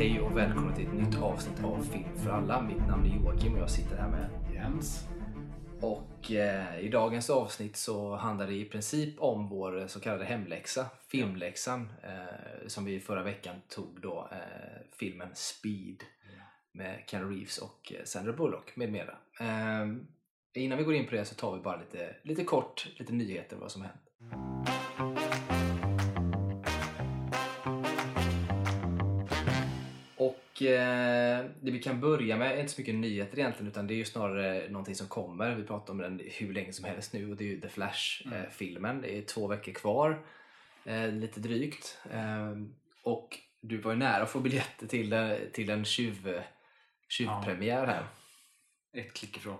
Hej och välkomna till ett nytt avsnitt av Film för alla. Mitt namn är Joakim och jag sitter här med Jens. Och eh, i dagens avsnitt så handlar det i princip om vår så kallade hemläxa, filmläxan, eh, som vi förra veckan tog då, eh, filmen Speed med Keanu Reeves och eh, Sandra Bullock med mera. Eh, innan vi går in på det så tar vi bara lite, lite kort, lite nyheter vad som hänt. Eh, det vi kan börja med är inte så mycket nyheter egentligen utan det är ju snarare någonting som kommer. Vi pratar om den hur länge som helst nu och det är ju The Flash-filmen. det är två veckor kvar, eh, lite drygt. Eh, och du var ju nära att få biljetter till, eh, till en tjuv, tjuvpremiär här. Ett klick ifrån.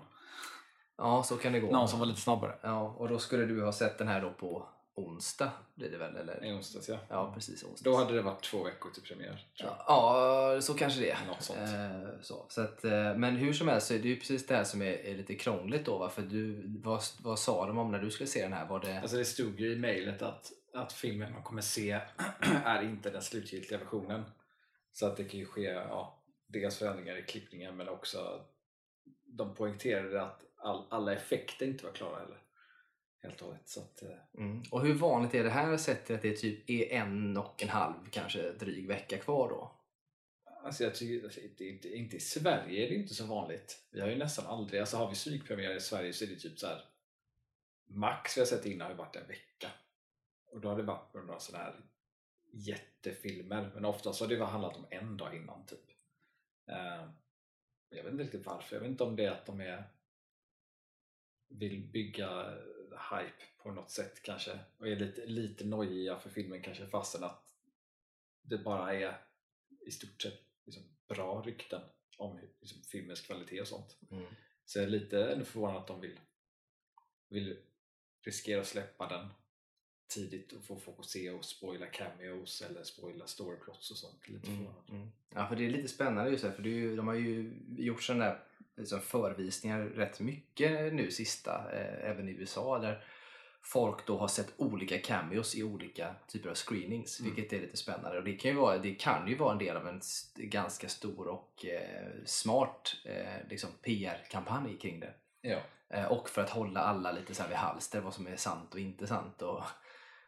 Ja, så kan det gå. Någon som var lite snabbare. Ja, och då skulle du ha sett den här då på onsdag blir det väl? Eller? I onsdags ja. Ja, precis. Onsdag. Då hade det varit två veckor till premiär. Jag. Ja, så kanske det är. Något sånt. Eh, så. Så att, eh, men hur som helst så är det ju precis det här som är, är lite krångligt då. Va? För du, vad, vad sa de om när du skulle se den här? Var det... Alltså det stod ju i mejlet att, att filmen man kommer se är inte den slutgiltiga versionen. Så att det kan ju ske ja, dels förändringar i klippningen men också de poängterade att all, alla effekter inte var klara heller. Helt och hållet. Så att, eh, Mm. Och hur vanligt är det här till att det typ är en och en halv, kanske dryg vecka kvar då? Alltså jag tycker, alltså, inte, inte, i Sverige är det inte så vanligt. Vi har ju nästan aldrig, alltså har vi psykpremiär i Sverige så är det typ så här max vi har sett innan har varit en vecka. Och då har det varit några sådana här jättefilmer. Men oftast har det handlat om en dag innan typ. Eh, jag vet inte riktigt varför. Jag vet inte om det är att de är vill bygga hype på något sätt kanske och är lite, lite nojiga för filmen kanske fastän att det bara är i stort sett liksom bra rykten om liksom filmens kvalitet och sånt. Mm. Så jag är lite förvånad att de vill, vill riskera att släppa den tidigt och få folk att se och spoila cameos eller spoila storyplots och sånt. Lite Mm. Mm. Ja, för det är lite spännande just här, för det är ju, de har ju gjort sådana där liksom förvisningar rätt mycket nu sista, eh, även i USA, där folk då har sett olika cameos i olika typer av screenings, Mm. vilket är lite spännande. Och det kan ju vara, det kan ju vara en del av en ganska stor och eh, smart eh, liksom PR-kampanj kring det. Ja. Eh, och för att hålla alla lite så här vid halster, vad som är sant och inte sant. Och,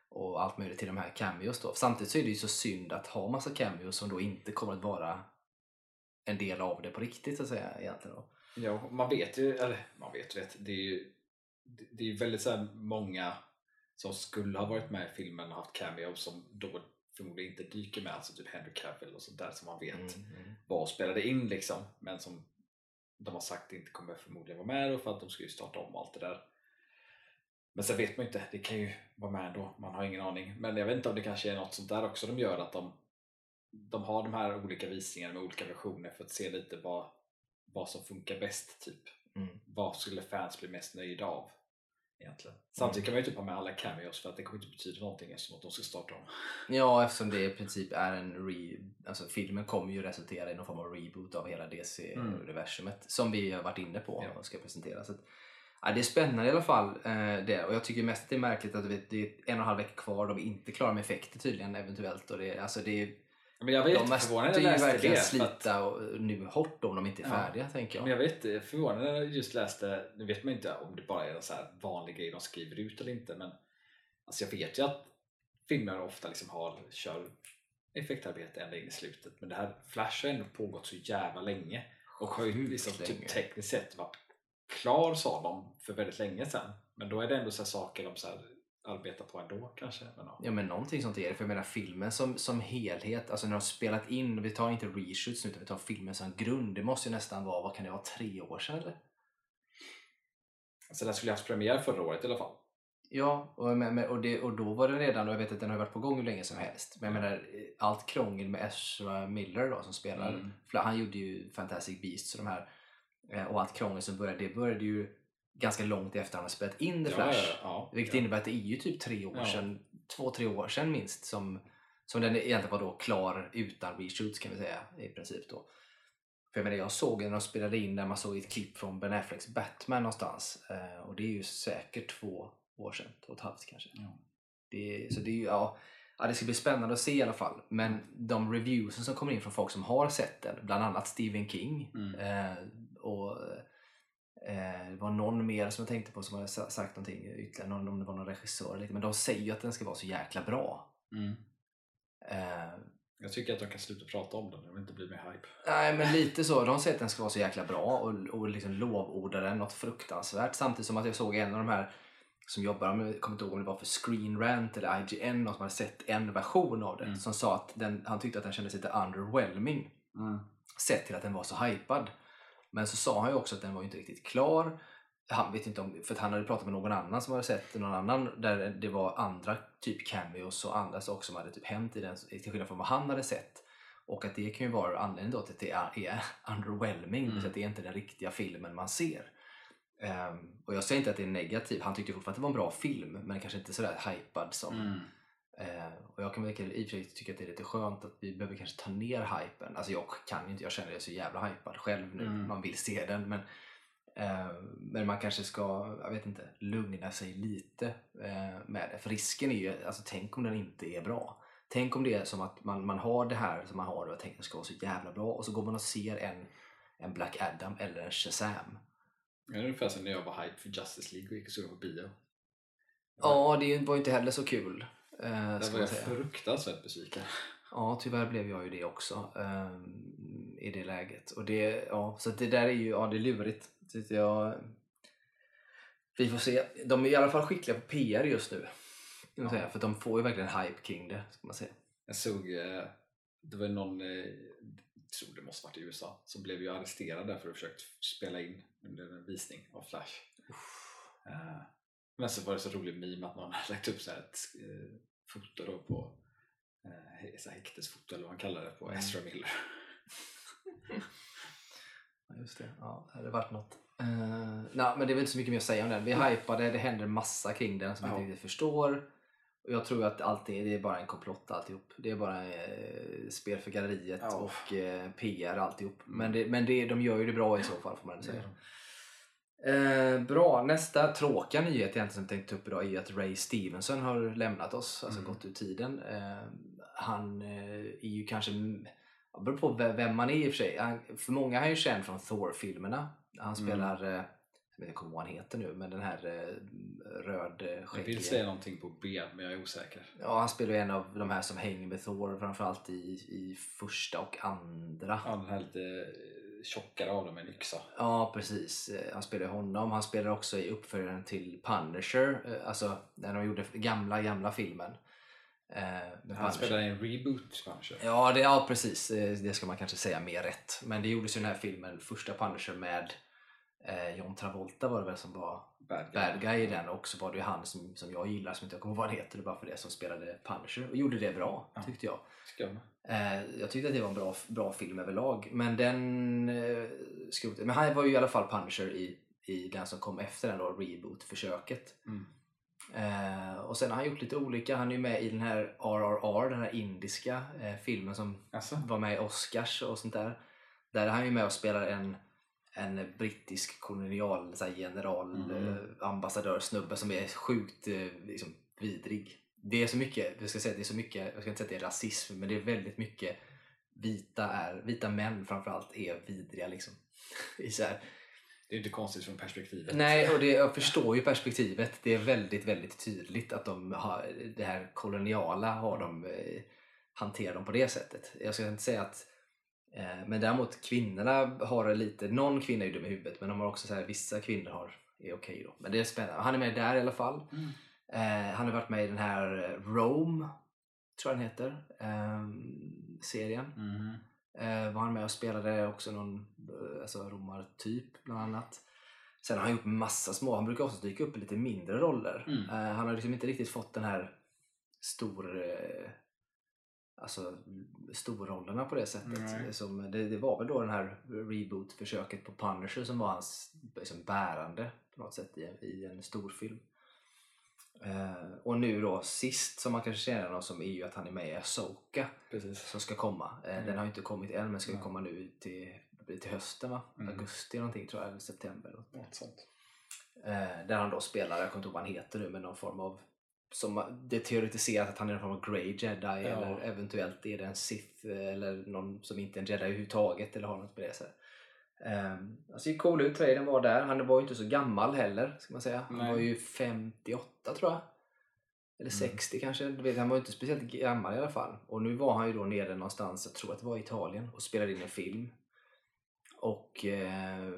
och allt möjligt till de här cameos då. Samtidigt så är det ju så synd att ha massa cameos som då inte kommer att vara en del av det på riktigt så att säga egentligen. Då. Ja, man vet ju, eller man vet vet, det är ju det- är väldigt så många som skulle ha varit med i filmen och haft cameos som då förmodligen inte dyker med, alltså typ Henry Cavill och sånt där som man vet Mm. var och spelade in liksom, men som de har sagt inte kommer förmodligen vara med då för att de ska ju starta om allt det där. Men sen vet man ju inte, det kan ju vara med ändå, man har ingen aning. Men jag vet inte om det kanske är något sånt där också de gör, att de, de har de här olika visningarna med olika versioner för att se lite vad, vad som funkar bäst typ. Mm. Vad skulle fans bli mest nöjda av? Egentligen. Samtidigt kan man ju typ ha med alla cameos för att det kommer inte betyda någonting eftersom att de ska starta om. Ja, eftersom det i princip är en re... Alltså filmen kommer ju resultera i någon form av reboot av hela DC-universumet som vi har varit inne på Ja. och ska presentera. Så att, ja, det är spännande i alla fall. Eh, det. Och jag tycker mest att det är märkligt att vet, det är en och en halv vecka kvar de är inte klara med effekter tydligen eventuellt. Och det, alltså det är, Men jag var de måste ju verkligen det. att- slita och, nu hårt om de inte är Ja. färdiga tänker jag. Men jag var jätteförvånad när jag just läste, nu vet man inte om det bara är en så här vanlig grej de skriver ut eller inte men alltså jag vet ju att filmer ofta liksom har, kör effektarbete ända in i slutet men det här Flash har ändå pågått så jävla länge och har ju liksom typ tekniskt sett varit klar sa de för väldigt länge sedan men då är det ändå så här saker de så här arbetar på ändå kanske. Men, ja. Ja men någonting sånt är det. För jag menar filmen som, som helhet, alltså när de har spelat in, vi tar inte reshoots nu utan vi tar filmen som grund. Det måste ju nästan vara, vad kan det vara, tre år sedan eller? Så den skulle haft premiär förra året i alla fall. Ja, och, men- och, det, och då var den redan, och jag vet att den har varit på gång hur länge som helst. Men jag menar, allt krångel med Ezra Miller då som spelar, Mm. han gjorde ju Fantastic Beasts och de här, eh, och allt krångel som började, det började ju ganska långt efter han har spelat in The Flash. ja, ja. Vilket innebär att det är ju typ tre år sedan, två, tre år sedan minst som, som den egentligen var då klar utan reshoots kan vi säga i princip då. För jag menar, jag såg när de spelade in där man såg ett klipp från Ben Afflecks Batman någonstans eh, och det är ju säkert två år sedan, två och ett halvt kanske. Ja. Det, så det är ju, ja, Ja, det ska bli spännande att se i alla fall. Men de reviewsen som kommer in från folk som har sett den, bland annat Stephen King Mm. eh, och eh, det var någon mer som jag tänkte på som hade sa- sagt någonting ytterligare, någon, om det var någon regissör. Lite. Men de säger ju att den ska vara så jäkla bra. Mm. Eh, Jag tycker att de kan sluta prata om den, jag vill inte bli mer hype. Nej men lite så. De säger att den ska vara så jäkla bra och, och liksom lovordar den något fruktansvärt. Samtidigt som att jag såg en av de här som jobbar med, jag kommer inte ihåg om det var för Screen Rant eller IGN, någon som hade sett en version av den. Mm. Som sa att den, han tyckte att den kändes lite underwhelming. Sett till att den var så hypad. Men så sa han ju också att den var inte riktigt klar. Han vet inte om, för att han hade pratat med någon annan som hade sett någon annan där det var andra typ cameos och andra saker som hade typ hänt i den till skillnad från vad han hade sett. Och att det kan ju vara anledningen då till att det är, är underwhelming, Mm. så att det är inte den riktiga filmen man ser. Ehm, och jag säger inte att det är negativt, han tyckte fortfarande att det var en bra film men kanske inte sådär hypad som Mm. Eh, och jag kan verkligen i och för sig tycka att det är lite skönt att vi behöver kanske ta ner hypen. Alltså jag kan inte, jag känner jag är så jävla hypad själv nu. Mm. Man vill se den men, eh, men man kanske ska, jag vet inte, lugna sig lite eh, med det. För risken är ju, alltså tänk om den inte är bra. Tänk om det är som att man, man har det här som man har och tänker ska vara så jävla bra och så går man och ser en, en Black Adam eller en Shazam. Det är ungefär som när jag var hype för Justice League och gick och såg på bio. Ja, det var ju inte heller så kul. Eh, Där var jag säga. fruktansvärt besviken. Ja, tyvärr blev jag ju det också ehm, i det läget. Och det, ja, så det där är ju ja, det är lurigt. Jag, vi får se. De är i alla fall skickliga på PR just nu. Man säga, för de får ju verkligen hype kring det. Ska man säga. Jag såg, eh, det var någon, eh, jag tror det måste varit i USA, som blev ju arresterad där för att ha försökt spela in under en visning av Flash. Eh, Men så var det så rolig meme att någon hade lagt upp så här ett eh, foto då på eh, häktesfoto eller vad man kallar det på Mm. Ezra Miller. Just det. Ja, det hade varit något. Uh, nej, men det är väl inte så mycket mer att säga om den. Vi är hypade, det händer massa kring den som Ja. inte riktigt förstår. Och jag tror att allting, det är bara en komplott alltihop. Det är bara eh, spel för galleriet Ja. och eh, PR alltihop. Men, det, men det, de gör ju det bra i så fall får man säga. Eh, bra, nästa tråkiga nyhet egentligen som jag tänkte ta upp idag är att Ray Stevenson har lämnat oss, alltså Mm. gått ur tiden. Eh, han eh, är ju kanske, det beror på ve- vem man är i och för sig. Han, för många är han ju känd från Thor-filmerna. Han Mm. spelar, eh, jag vet inte vad han heter nu, men den här eh, röd eh, Jag vill säga någonting på B men jag är osäker. Ja, han spelar ju en av de här som hänger med Thor, framförallt i, i första och andra. Ja, den här lite tjockare av dem med en yxa. Ja, precis. Eh, Han spelar honom. Han spelar också i uppföljaren till Punisher. eh, Alltså när de gjorde gamla, gamla filmen. eh, Han spelar i en reboot kanske. Ja, det, ja, precis. Eh, Det ska man kanske säga mer rätt. Men det gjordes ju den här filmen, första Punisher med eh, John Travolta var det väl som var Bad guy. bad guy i den och så var det ju han som, som jag gillar som inte jag kommer ihåg vad han heter, bara för det, som spelade Punisher och gjorde det bra Ja. tyckte jag. Med? Eh, jag tyckte att det var en bra, bra film överlag. Men den eh, skrotade. Men han var ju i alla fall Punisher i, i den som kom efter den då, reboot-försöket. Mm. Eh, och sen har han gjort lite olika. Han är ju med i den här RRR, den här indiska eh, filmen som Alltså? var med i Oscars och sånt där. Där är han ju med och spelar en, en brittisk kolonial så här, general, Mm. eh, ambassadör, snubbe som är sjukt eh, liksom, vidrig. Det är så mycket, jag ska säga det är så mycket, jag ska inte säga att det är rasism, men det är väldigt mycket vita, är, vita män framförallt är vidriga liksom. I så här, Det är inte konstigt från perspektivet. Nej, och det, jag förstår ju perspektivet. Det är väldigt, väldigt tydligt att de har, det här koloniala har de, eh, hanterar de på det sättet. Jag ska inte säga att men däremot kvinnorna har lite, någon kvinna är ju dum i huvudet men de har också så här, vissa kvinnor har, är okej då. Men det är spännande. Han är med där i alla fall. Mm. Eh, han har varit med i den här eh, Rome, tror jag den heter, eh, serien. Mhm. Eh, var han med och spelade också någon eh, alltså romartyp bland annat. Sen har han gjort massa små, han brukar också dyka upp i lite mindre roller. Mm. Eh, han har liksom inte riktigt fått den här stor, eh, alltså storrollerna på det sättet. Som, det, det var väl då den här reboot-försöket på Punisher som var hans liksom, bärande på något sätt i, i en storfilm. Eh, och nu då sist som man kanske känner honom som är ju att han är med i Asoka som ska komma. Eh, Mm. Den har ju inte kommit än men ska Nej. komma nu till, till hösten va? Mm. Augusti någonting tror jag, eller september. Något sånt. Eh, där han då spelar, jag kommer inte ihåg vad han heter nu, men någon form av som det teoretiseras att han är en form av Grey Jedi eller eventuellt är det en Sith eller någon som inte är en Jedi överhuvudtaget eller har något med det. Så. Um, han ser cool ut, trailern var där. Han var ju inte så gammal heller ska man säga. Han Nej. var ju 58 tror jag. Eller 60 kanske. Du vet, han var ju inte speciellt gammal i alla fall. Och nu var han ju då nere någonstans, jag tror att det var i Italien, och spelade in en film. Och eh,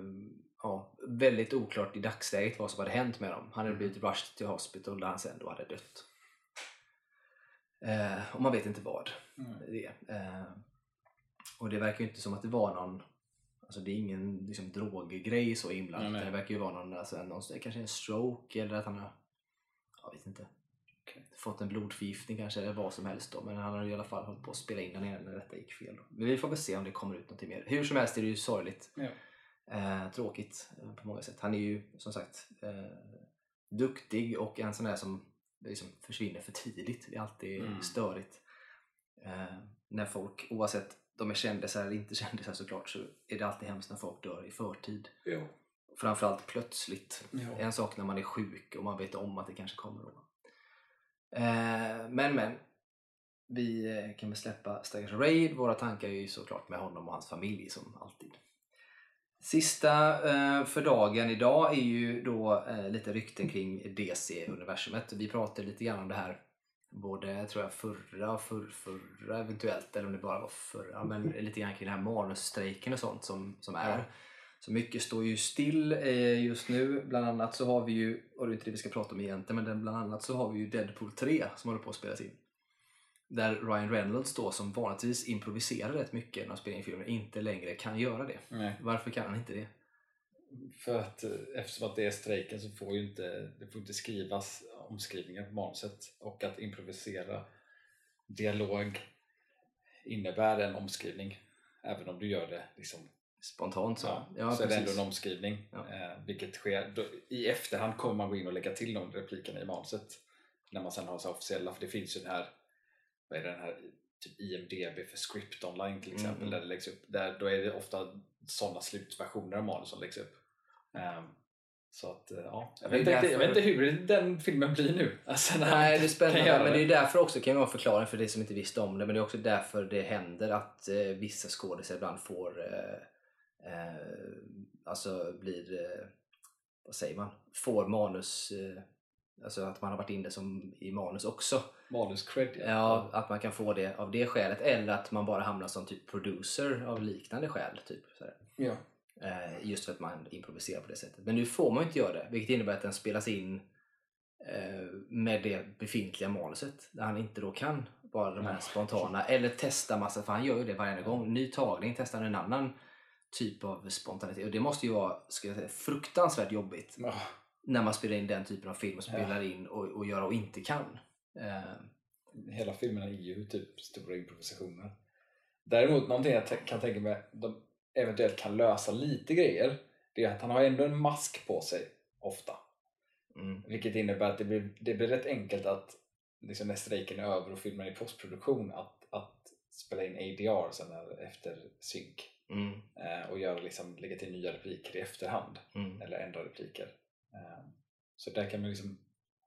ja, väldigt oklart i dagsläget vad som hade hänt med dem. Han hade blivit rushed till hospital där han sen då hade dött. Eh, och man vet inte vad Mm. det är. Eh, och det verkar ju inte som att det var någon Alltså det är ingen liksom, droggrej så inblandat. Nej, nej. Det verkar ju vara någon, alltså, någon, kanske en stroke eller att han har jag vet inte, Okej. fått en blodförgiftning kanske eller vad som helst. Då. Men han har i alla fall hållit på att spela in den när detta gick fel. Då. Men vi får väl se om det kommer ut någonting mer. Hur som helst är det ju sorgligt. Ja. Eh, tråkigt eh, på många sätt. Han är ju som sagt eh, duktig och en sån där som liksom försvinner för tidigt. Det är alltid Mm. störigt. Eh, när folk, oavsett de är kändisar eller inte kändisar såklart, så är det alltid hemskt när folk dör i förtid. Jo. Framförallt plötsligt. Ja. En sak när man är sjuk och man vet om att det kanske kommer då. Eh, men men, vi eh, kan väl släppa stackars Raid. Våra tankar är ju såklart med honom och hans familj som alltid. Sista eh, för dagen idag är ju då eh, lite rykten kring DC-universumet. Vi pratade lite grann om det här både tror jag förra för, förra eventuellt, eller om det bara var förra, men lite grann kring den här manusstrejken och sånt som, som är. Så mycket står ju still eh, just nu. Bland annat så har vi ju, och det är inte det vi ska prata om egentligen, men bland annat så har vi ju Deadpool 3 som håller på att spelas in. Där Ryan Reynolds då, som vanligtvis improviserar rätt mycket när han spelar in filmer, inte längre kan göra det. Nej. Varför kan han inte det? För att eh, eftersom att det är strejken så får ju inte, det får inte skrivas omskrivningar på manuset och att improvisera dialog innebär en omskrivning även om du gör det liksom, Spontant så. ja, Ja, så är det ändå en omskrivning Ja. eh, vilket sker då, i efterhand kommer man gå in och lägga till de replikerna i manuset när man sen har så officiella för det finns ju den här vad är det, den här typ IMDB för script online till exempel Mm. där det läggs upp där, då är det ofta sådana slutversioner av manus som läggs upp Ehm, så att, eh, ja. Jag vet, inte, jag vet inte hur den filmen blir nu. Alltså, Nej, det är spännande. Men det är därför också, kan jag förklaring för det som inte visste om det, men det är också därför det händer att eh, vissa skådespelare ibland får, eh, eh, alltså blir, eh, vad säger man, får manus, eh, alltså att man har varit inne som i manus också. Manus cred Ja, att man kan få det av det skälet eller att man bara hamnar som typ producer av liknande skäl. Typ, ja. Eh, just för att man improviserar på det sättet. Men nu får man ju inte göra det, vilket innebär att den spelas in eh, med det befintliga manuset. Där han inte då kan vara de här Ja. spontana eller testa massa, för han gör ju det varje gång. Ny tagning, testar en annan typ av spontanitet. Och det måste ju vara ska jag säga, fruktansvärt jobbigt Ja. när man spelar in den typen av film och Ja. spelar in och, och gör och inte kan. Eh, Hela filmerna är ju typ stora improvisationer. Däremot någonting jag kan tänka mig de eventuellt kan lösa lite grejer det är att han har ändå en mask på sig ofta. mm. Vilket innebär att det blir, det blir rätt enkelt att liksom när strejken är över och filmen är i postproduktion att, att spela in ADR sen efter synk Mm. eh, och göra, liksom, lägga till nya repliker i efterhand Mm. eller ändra repliker. Eh, så där kan man liksom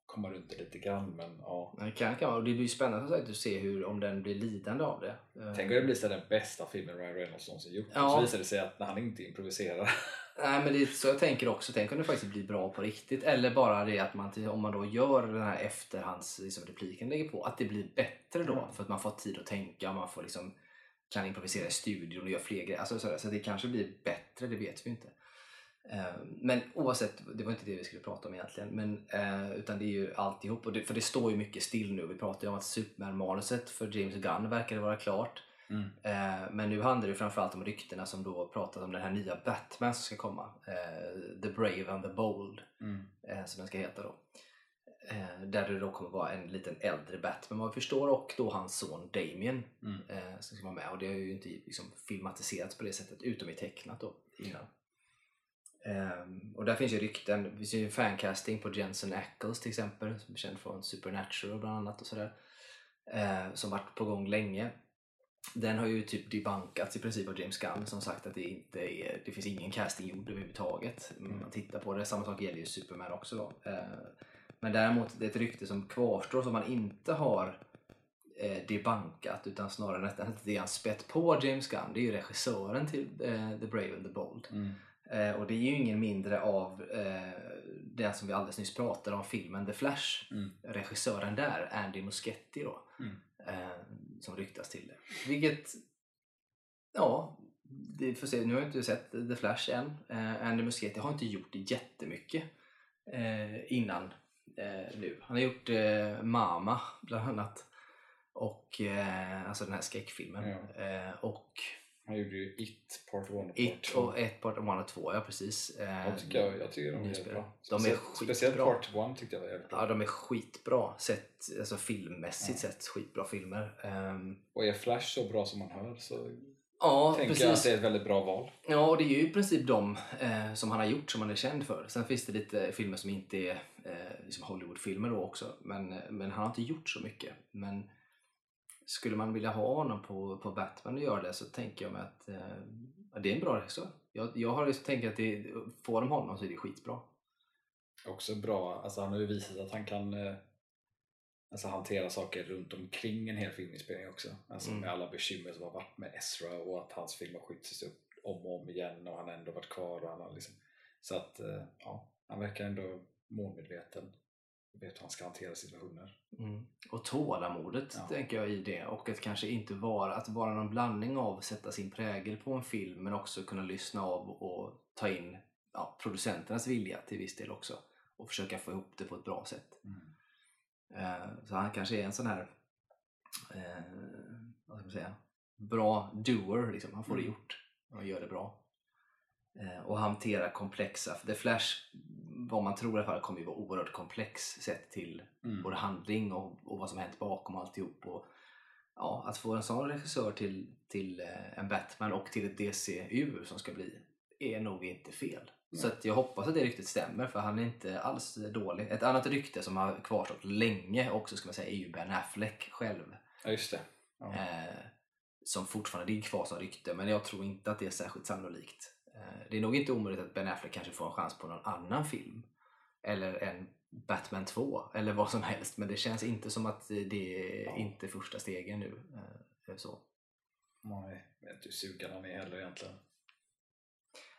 komma runt det lite grann men ja. Det kan, kan. Och det blir spännande att se hur, om den blir lidande av det. Eh, Tänk om det blir så den bästa filmen Ryan Reynolds någonsin gjort. Ja. Och så visar det sig att när han inte improviserar. Nej men det är så jag tänker också. Tänk om det faktiskt blir bra på riktigt. Eller bara det att man, om man då gör den här efterhands liksom, repliken lägger på, att det blir bättre då. Mm. För att man får tid att tänka och man får liksom, kan improvisera i studion och göra fler grejer. Alltså, så, så det kanske blir bättre, det vet vi inte. Eh, Men oavsett, det var inte det vi skulle prata om egentligen. Men, eh, utan det är ju alltihop. Och det, för det står ju mycket still nu. Vi pratade ju om att Superman-manuset för James Gunn verkade vara klart. Mm. Eh, men nu handlar det framförallt om ryktena som då pratat om den här nya Batman som ska komma. The Brave and the Bold, Mm. som den ska heta då. Där det då kommer vara en liten äldre Batman vad vi förstår och då hans son Damien Mm. som ska vara med. Och det har ju inte liksom filmatiserats på det sättet utom i tecknat då innan. Ehm, och där finns ju rykten, det finns ju en fancasting på Jensen Ackles till exempel som är känd från Supernatural bland annat och sådär. Eh, som varit på gång länge. Den har ju typ debunkats i princip av James Gunn som sagt att det inte är, det finns ingen casting gjord överhuvudtaget. Mm. Man tittar på det, samma sak gäller ju Superman också då. Eh, Men däremot det är ett rykte som kvarstår som man inte har eh, debankat utan snarare nästan lite grann spett på James Gunn. Det är ju regissören till eh, The Brave and the Bold. Mm. Eh, och det är ju ingen mindre av eh, den som vi alldeles nyss pratade om, filmen The Flash. Mm. Regissören där, Andy Muschietti då, Mm. eh, som ryktas till det. Vilket, ja, det får se. nu har jag inte sett The Flash än. Eh, Andy Muschietti har inte gjort jättemycket eh, innan eh, nu. Han har gjort eh, Mama bland annat. Och, alltså den här skräckfilmen. Eh, och Han gjorde ju It Part 1 och Part It 2. och ett part 1 och 2, ja precis. Eh, Jag tycker, jag, jag tycker de är jävligt nyspel. bra. De är Speciellt, skitbra. speciellt Part 1 tyckte jag var jävligt bra. Ja, de är skitbra sett, alltså filmmässigt Ja. sett. Skitbra filmer. Ehm, Och är Flash så bra som man hör så ja, tänker precis. jag att det är ett väldigt bra val. Ja, och det är ju i princip de eh, som han har gjort som han är känd för. Sen finns det lite filmer som inte är eh, liksom Hollywoodfilmer då också. Men, eh, men han har inte gjort så mycket. Men skulle man vilja ha honom på, på Batman och göra det så tänker jag mig att eh, det är en bra regissör. Jag, jag har liksom tänkt att det, får de honom så är det skitbra. Också bra, alltså han har ju visat att han kan eh, alltså hantera saker runt omkring en hel filminspelning också. Alltså Mm. med alla bekymmer som har varit med Ezra och att hans film har skjutits upp om och om igen och han har ändå varit kvar. Och han har liksom, så att eh, ja, han verkar ändå målmedveten vet hur han ska hantera situationer. Mm. Och tålamodet Ja. tänker jag i det och att kanske inte vara, att vara någon blandning av att sätta sin prägel på en film men också kunna lyssna av och ta in ja, producenternas vilja till viss del också och försöka få ihop det på ett bra sätt. Eh, så han kanske är en sån här eh, vad ska man säga, bra doer, liksom. han får det Mm. gjort och gör det bra. Eh, och hantera komplexa, för The Flash, vad man tror i alla fall, kommer ju vara oerhört komplex sett till Mm. både handling och, och vad som hänt bakom alltihop. Och, ja, att få en sån regissör till, till eh, en Batman och till ett DCU som ska bli är nog inte fel. Så Nej. att jag hoppas att det ryktet stämmer för han är inte alls dålig. Ett annat rykte som har kvarstått länge också ska man säga är ju Ben Affleck själv. Ja just det. Ja. Eh, som fortfarande ligger kvar som rykte men jag tror inte att det är särskilt sannolikt. Eh, det är nog inte omöjligt att Ben Affleck kanske får en chans på någon annan film. Eller en Batman 2 eller vad som helst men det känns inte som att det är Ja. inte första stegen nu. Eh, så. Nej, jag vet inte hur sugen han är heller egentligen.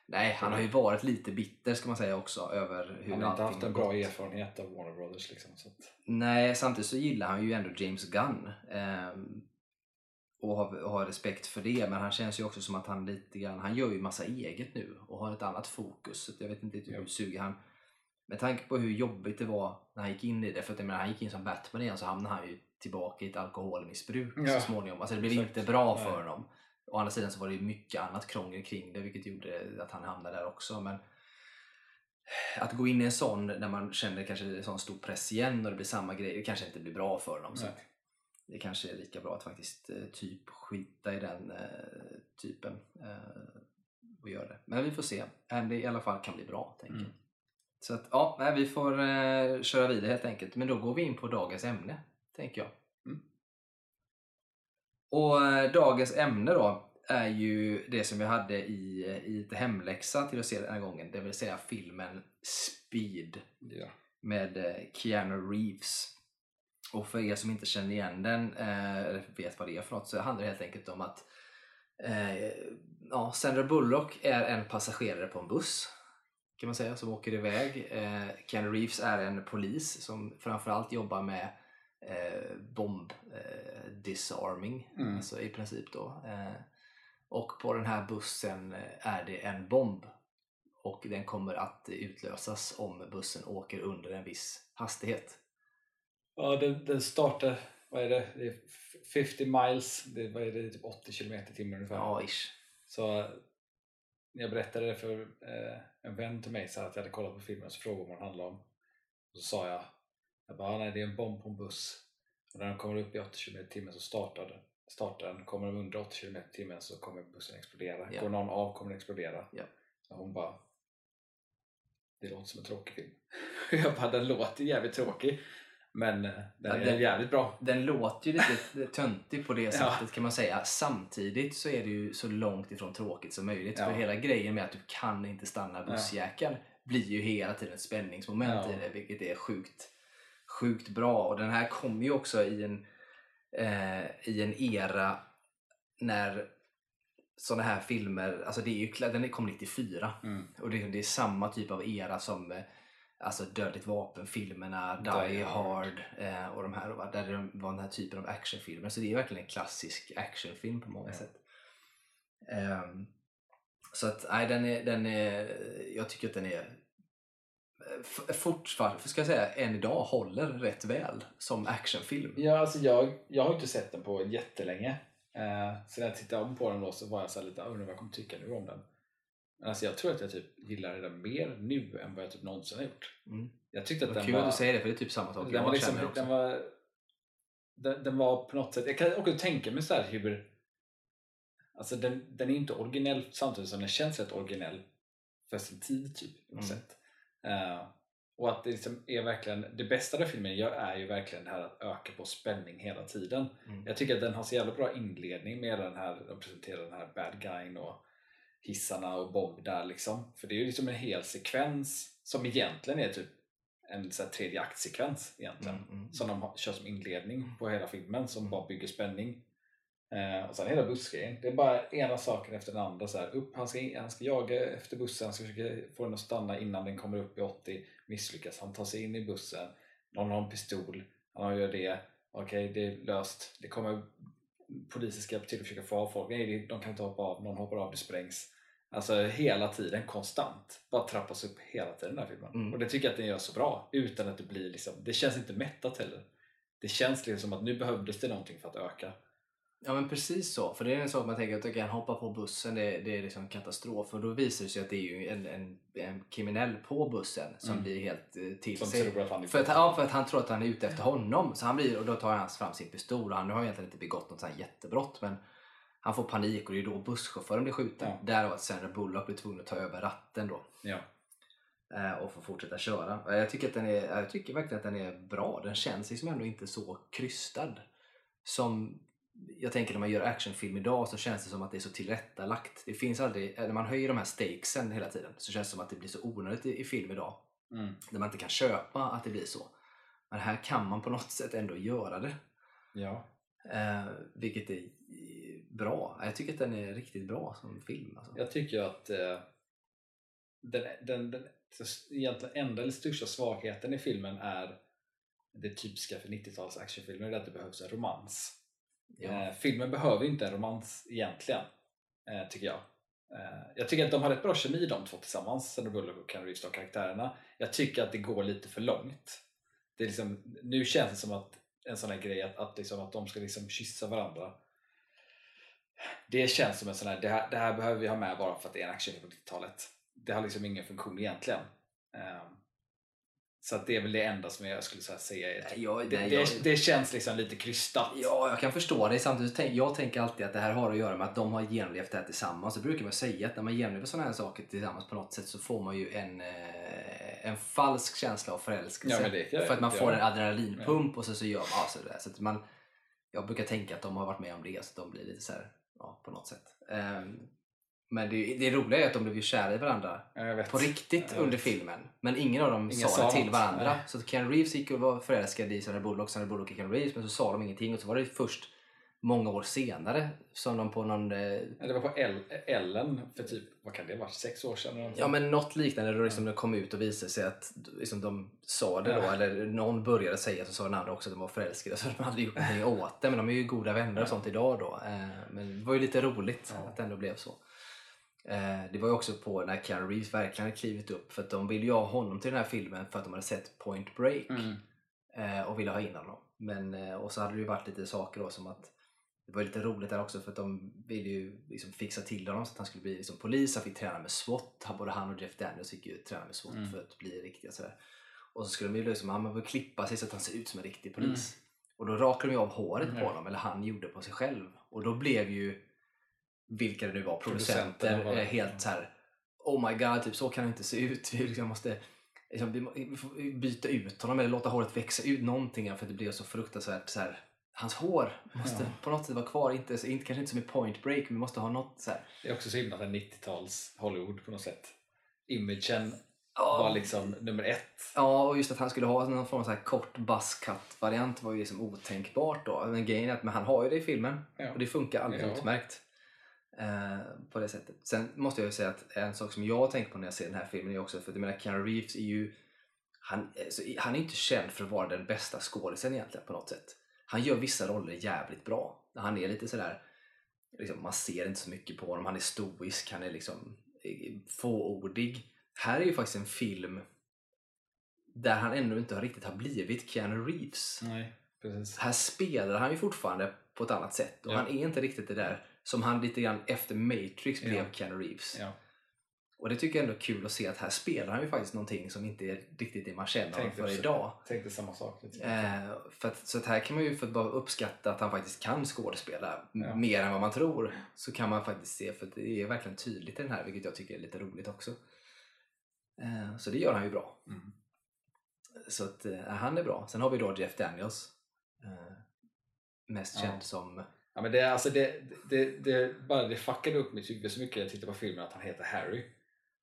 Nej, han har ju varit lite bitter ska man säga också över hur Han har inte haft en bra gått. erfarenhet av Warner Brothers liksom. Så att, Nej, samtidigt så gillar han ju ändå James Gunn. Och har, och har respekt för det. Men han känns ju också som att han lite grann, han gör ju massa eget nu och har ett annat fokus. Så jag vet inte riktigt hur suger han. Med tanke på hur jobbigt det var när han gick in i det. För att jag menar, han gick in som Batman igen så hamnade han ju tillbaka i ett alkoholmissbruk Ja, så småningom. Alltså det blev exakt. inte bra Nej. för honom. Å andra sidan så var det ju mycket annat krångel kring det vilket gjorde att han hamnade där också. Men att gå in i en sån när man känner kanske en sån stor press igen och det blir samma grej, det kanske inte blir bra för dem. Så Nej. Det kanske är lika bra att faktiskt eh, typ skita i den eh, typen eh, och göra det. Men vi får se. Andy i alla fall kan bli bra, tänker Mm. Så att ja, nej, vi får köra vidare helt enkelt. Men då går vi in på dagens ämne, tänker jag. Mm. Och dagens ämne då är ju det som vi hade i, i lite hemläxa till att se den här gången. Det vill säga filmen Speed ja. med Keanu Reeves. Och för er som inte känner igen den, eh, eller vet vad det är för något, så handlar det helt enkelt om att eh, ja, Sandra Bullock är en passagerare på en buss kan man säga, som åker iväg. Eh, Keanu Reeves är en polis som framförallt jobbar med eh, bomb eh, disarming, Mm. alltså i princip då. Eh, och på den här bussen eh, är det en bomb och den kommer att utlösas om bussen åker under en viss hastighet. Ja, den, den startar, vad är det? det är f- 50 miles, det, är- vad är det, typ 80 km i timmen ungefär. Ja, ish. Så när jag berättade det för eh, en vän till mig så att jag hade kollat på filmen så frågade hon vad den handlade om. Och så sa jag, jag bara, "Ah, nej det är en bomb på en buss. Och när den kommer upp i 80 km i timmen så startar den. Startar den, kommer den under 80 km i timmen så kommer bussen explodera. Ja. Går någon av kommer den explodera. Ja. Och hon bara, det låter som en tråkig film. jag bara, den låter jävligt tråkig. Men eh, den Ja, är den- jävligt bra. Den låter ju lite töntig på det Ja. sättet kan man säga. Samtidigt så är det ju så långt ifrån tråkigt som möjligt. Ja. För hela grejen med att du kan inte stanna bussjäkeln blir ju hela tiden ett spänningsmoment Ja. i det, vilket är sjukt sjukt bra. Och den här kom ju också i en, eh, i en era när sådana här filmer, alltså det är ju, den kom 94 Mm. och det, det är samma typ av era som eh, alltså Dödligt vapen-filmerna, Die, Die Hard eh, och de här, va, där det var den här typen av actionfilmer. Så det är verkligen en klassisk actionfilm på många Ja. sätt. Ehm, så att, nej, den är, den är, jag tycker att den är fortfarande, ska jag säga, än idag håller rätt väl som actionfilm. Ja, alltså jag, jag har inte sett den på jättelänge. Eh, så när jag tittade om på den då så var jag så lite, undrar vad jag kommer tycka nu om den. Alltså jag tror att jag typ gillar den mer nu än vad jag typ någonsin har gjort. Mm. Jag tyckte att Vad den kul var... att du säger det, för det är typ samma sak den jag var, liksom, känner också. den, var den, den var på något sätt, jag kan också tänka mig så här hur Alltså den, den är inte originell samtidigt som den känns rätt originell för sin tid typ på något Mm. sätt. Eh, och att det liksom är verkligen, det bästa den filmen gör är ju verkligen det här att öka på spänning hela tiden. Mm. Jag tycker att den har så jävla bra inledning med den här, de presenterar den här bad guyn och hissarna och Bob där liksom. För det är ju liksom en hel sekvens som egentligen är typ en så här tredje aktsekvens egentligen. Mm, mm. Som de har- kör som inledning på hela filmen som bara bygger spänning. Eh, och sen hela bussgrejen. Det är bara ena saken efter den andra. Så här, upp, han, ska, han ska jaga efter bussen, han ska försöka få den att stanna innan den kommer upp i 80. Misslyckas, han tar sig in i bussen. Någon har en pistol, han gör det. Okej, det är löst. Det kommer polisen ska till att försöka få av folk. Nej, de kan inte hoppa av. Någon hoppar av, det sprängs. Alltså hela tiden, konstant. Bara trappas upp hela tiden den här filmen. Mm. Och det tycker jag att den gör så bra. Utan att det blir liksom, det känns inte mättat heller. Det känns liksom som att nu behövdes det någonting för att öka. Ja men precis så, för det är en sak man tänker att okej, han hoppar på bussen, det, det är liksom katastrof. Och då visar det sig att det är ju en, en, en kriminell på bussen som Mm. blir helt eh, till Som sig. att han För att, ja, för att han tror att han är ute efter honom. Så han blir, och då tar han fram sin pistol. och Han har egentligen inte begått något sånt här jättebrott men han får panik och det är då busschauffören blir skjuten. Ja. Därav att Sandra Bullock blir tvungen att ta över ratten då. Ja. eh, Och få fortsätta köra. Och Jag tycker, att den är, jag tycker verkligen att den är bra. Den känns liksom ändå inte så krystad. Som jag tänker när man gör actionfilm idag så känns det som att det är så tillrättalagt. Det finns aldrig, när man höjer de här stakesen hela tiden så känns det som att det blir så onödigt i, i film idag. Mm. Där man inte kan köpa att det blir så. Men här kan man på något sätt ändå göra det. Ja. Eh, vilket är bra. Jag tycker att den är riktigt bra som film. Alltså. Jag tycker att eh, den, den, den egentligen enda eller största svagheten i filmen är det typiska för 90-tals actionfilmer, är att det behövs en romans. Ja. Eh, filmen behöver inte en romans egentligen, eh, tycker jag. Eh, jag tycker att de har rätt bra kemi de två tillsammans, Sandra Bullock och Ken Reeves, de karaktärerna. Jag tycker att det går lite för långt. Det är liksom, nu känns det som att en sån här grej att, att, liksom, att de ska liksom kyssa varandra. Det känns som en sån här, det här, det här behöver vi ha med bara för att det är en actionfilm på 90-talet. Det har liksom ingen funktion egentligen. Ehm, så att det är väl det enda som jag skulle säga Nej, jag- det, nej, det, jag- det känns liksom lite krystat. Ja, jag kan förstå det. Samtidigt tänk, jag tänker alltid att det här har att göra med att de har genomlevt det här tillsammans. Så brukar man säga att när man genomlever sådana här saker tillsammans på något sätt så får man ju en, eh, en falsk känsla av förälskelse. Ja, det jag- för att man får en adrenalinpump och så, så gör man alltså det. Så att man, jag brukar tänka att de har varit med om det så att de blir lite så här, ja, på något sätt. Ehm, men det, det roliga är att de blev ju kära i varandra på riktigt under filmen. Men ingen av dem Ingen sa det till varandra. Nej. Så Ken Reeves gick och var förälskad i Sandra Bullock, Sandra Bullock i Ken Reeves. Men så sa de ingenting och så var det först många år senare som de på någon... Eh, Det var på Ellen för typ, vad kan det varit, sex år sedan? eller ja men något liknande då liksom det kom ut och visade sig att liksom, de sa det då. Ja. Eller någon började säga så sa den andra också att de var förälskade. Så de hade gjort någonting åt det. Men de är ju goda vänner och sånt idag då. Eh, men det var ju lite roligt Ja. att det ändå blev så. Eh, det var ju också på när Keanu Reeves verkligen hade klivit upp. För att de ville ju ha honom till den här filmen för att de hade sett Point Break. Mm. eh, och ville ha in honom. Men, eh, och så hade det ju varit lite saker då som att det var lite roligt där också för att de ville ju liksom fixa till honom så att han skulle bli liksom polis. Han fick träna med SWAT. Både han och Jeff Daniels fick ju träna med SWAT Mm. för att bli riktiga sådär. Och så skulle de ju liksom, han behöver klippa sig så att han ser ut som en riktig polis. Och då rakade de ju av håret Mm. på honom, eller han gjorde på sig själv. Och då blev ju, vilka det nu var, Producenterna producenter, var eh, helt så här. Oh my god, typ så kan det inte se ut. Vi liksom måste liksom, vi får byta ut honom eller låta håret växa ut någonting för att det blev så fruktansvärt så här. Hans hår måste Ja. på något sätt vara kvar, inte, inte, kanske inte som i point break, men vi måste ha något så här. Det är också så himla så här 90-tals Hollywood på något sätt. Imagen Ja. var liksom nummer ett. Ja, och just att han skulle ha någon form av så här kort buzzcut-variant var ju liksom otänkbart då. Men grejen är att men han har ju det i filmen Ja. och det funkar alldeles Ja. utmärkt. Eh, på det sättet. Sen måste jag ju säga att en sak som jag tänker på när jag ser den här filmen är också för att jag menar Keanu Reeves är ju han, alltså, han är inte känd för att vara den bästa skådisen egentligen på något sätt. Han gör vissa roller jävligt bra. Han är lite sådär, liksom, man ser inte så mycket på honom. Han är stoisk, han är liksom eh, fåordig. Här är ju faktiskt en film där han ännu inte riktigt har blivit Keanu Reeves. Nej, precis. Här spelar han ju fortfarande på ett annat sätt och Ja. han är inte riktigt det där som han lite grann efter Matrix blev Ja. Keanu Reeves. Ja. Och det tycker jag ändå är kul att se att här spelar han ju faktiskt någonting som inte är riktigt det man känner för idag. Tänkte samma sak. Eh, för att, så att här kan man ju för att bara uppskatta att han faktiskt kan skådespela Ja. mer än vad man tror. Så kan man faktiskt se, för det är verkligen tydligt i den här, vilket jag tycker är lite roligt också. Eh, så det gör han ju bra. Mm. Så att eh, han är bra. Sen har vi då Jeff Daniels. Eh, mest Ja. känd som... Ja, men det, är alltså det, det, det, bara det fuckade upp mitt huvud så mycket när jag tittade på filmen att han heter Harry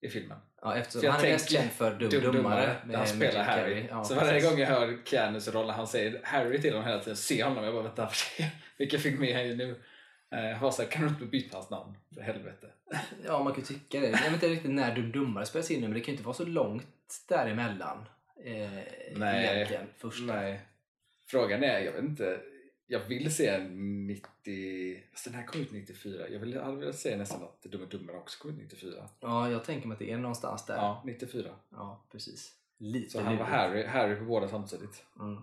i filmen. Ja, eftersom han är mest känd för Dum, Dum Dummare. Dummare, med- där han med spelar Harry. Carrey. Ja, så varje gång jag hör Keanus roll när han säger Harry till honom hela tiden, ser honom, jag bara vänta, vilken film är han i nu? Jag var såhär, kan du inte byta hans namn? För helvete. Ja, man kan ju tycka det. Jag vet inte riktigt när Dum Dummare spelas in men det kan ju inte vara så långt däremellan. Eh, Nej. Egentligen, första. Nej. Frågan är, jag vet inte, jag vill se en 90... Alltså den här kom ut 94. Jag vill, hade velat se nästan att Dum och Dummare också kom ut 94. Ja, jag tänker mig att det är någonstans där. Ja, 94. Ja, precis. Lite Så han var. Harry, Harry på båda samtidigt. Mm.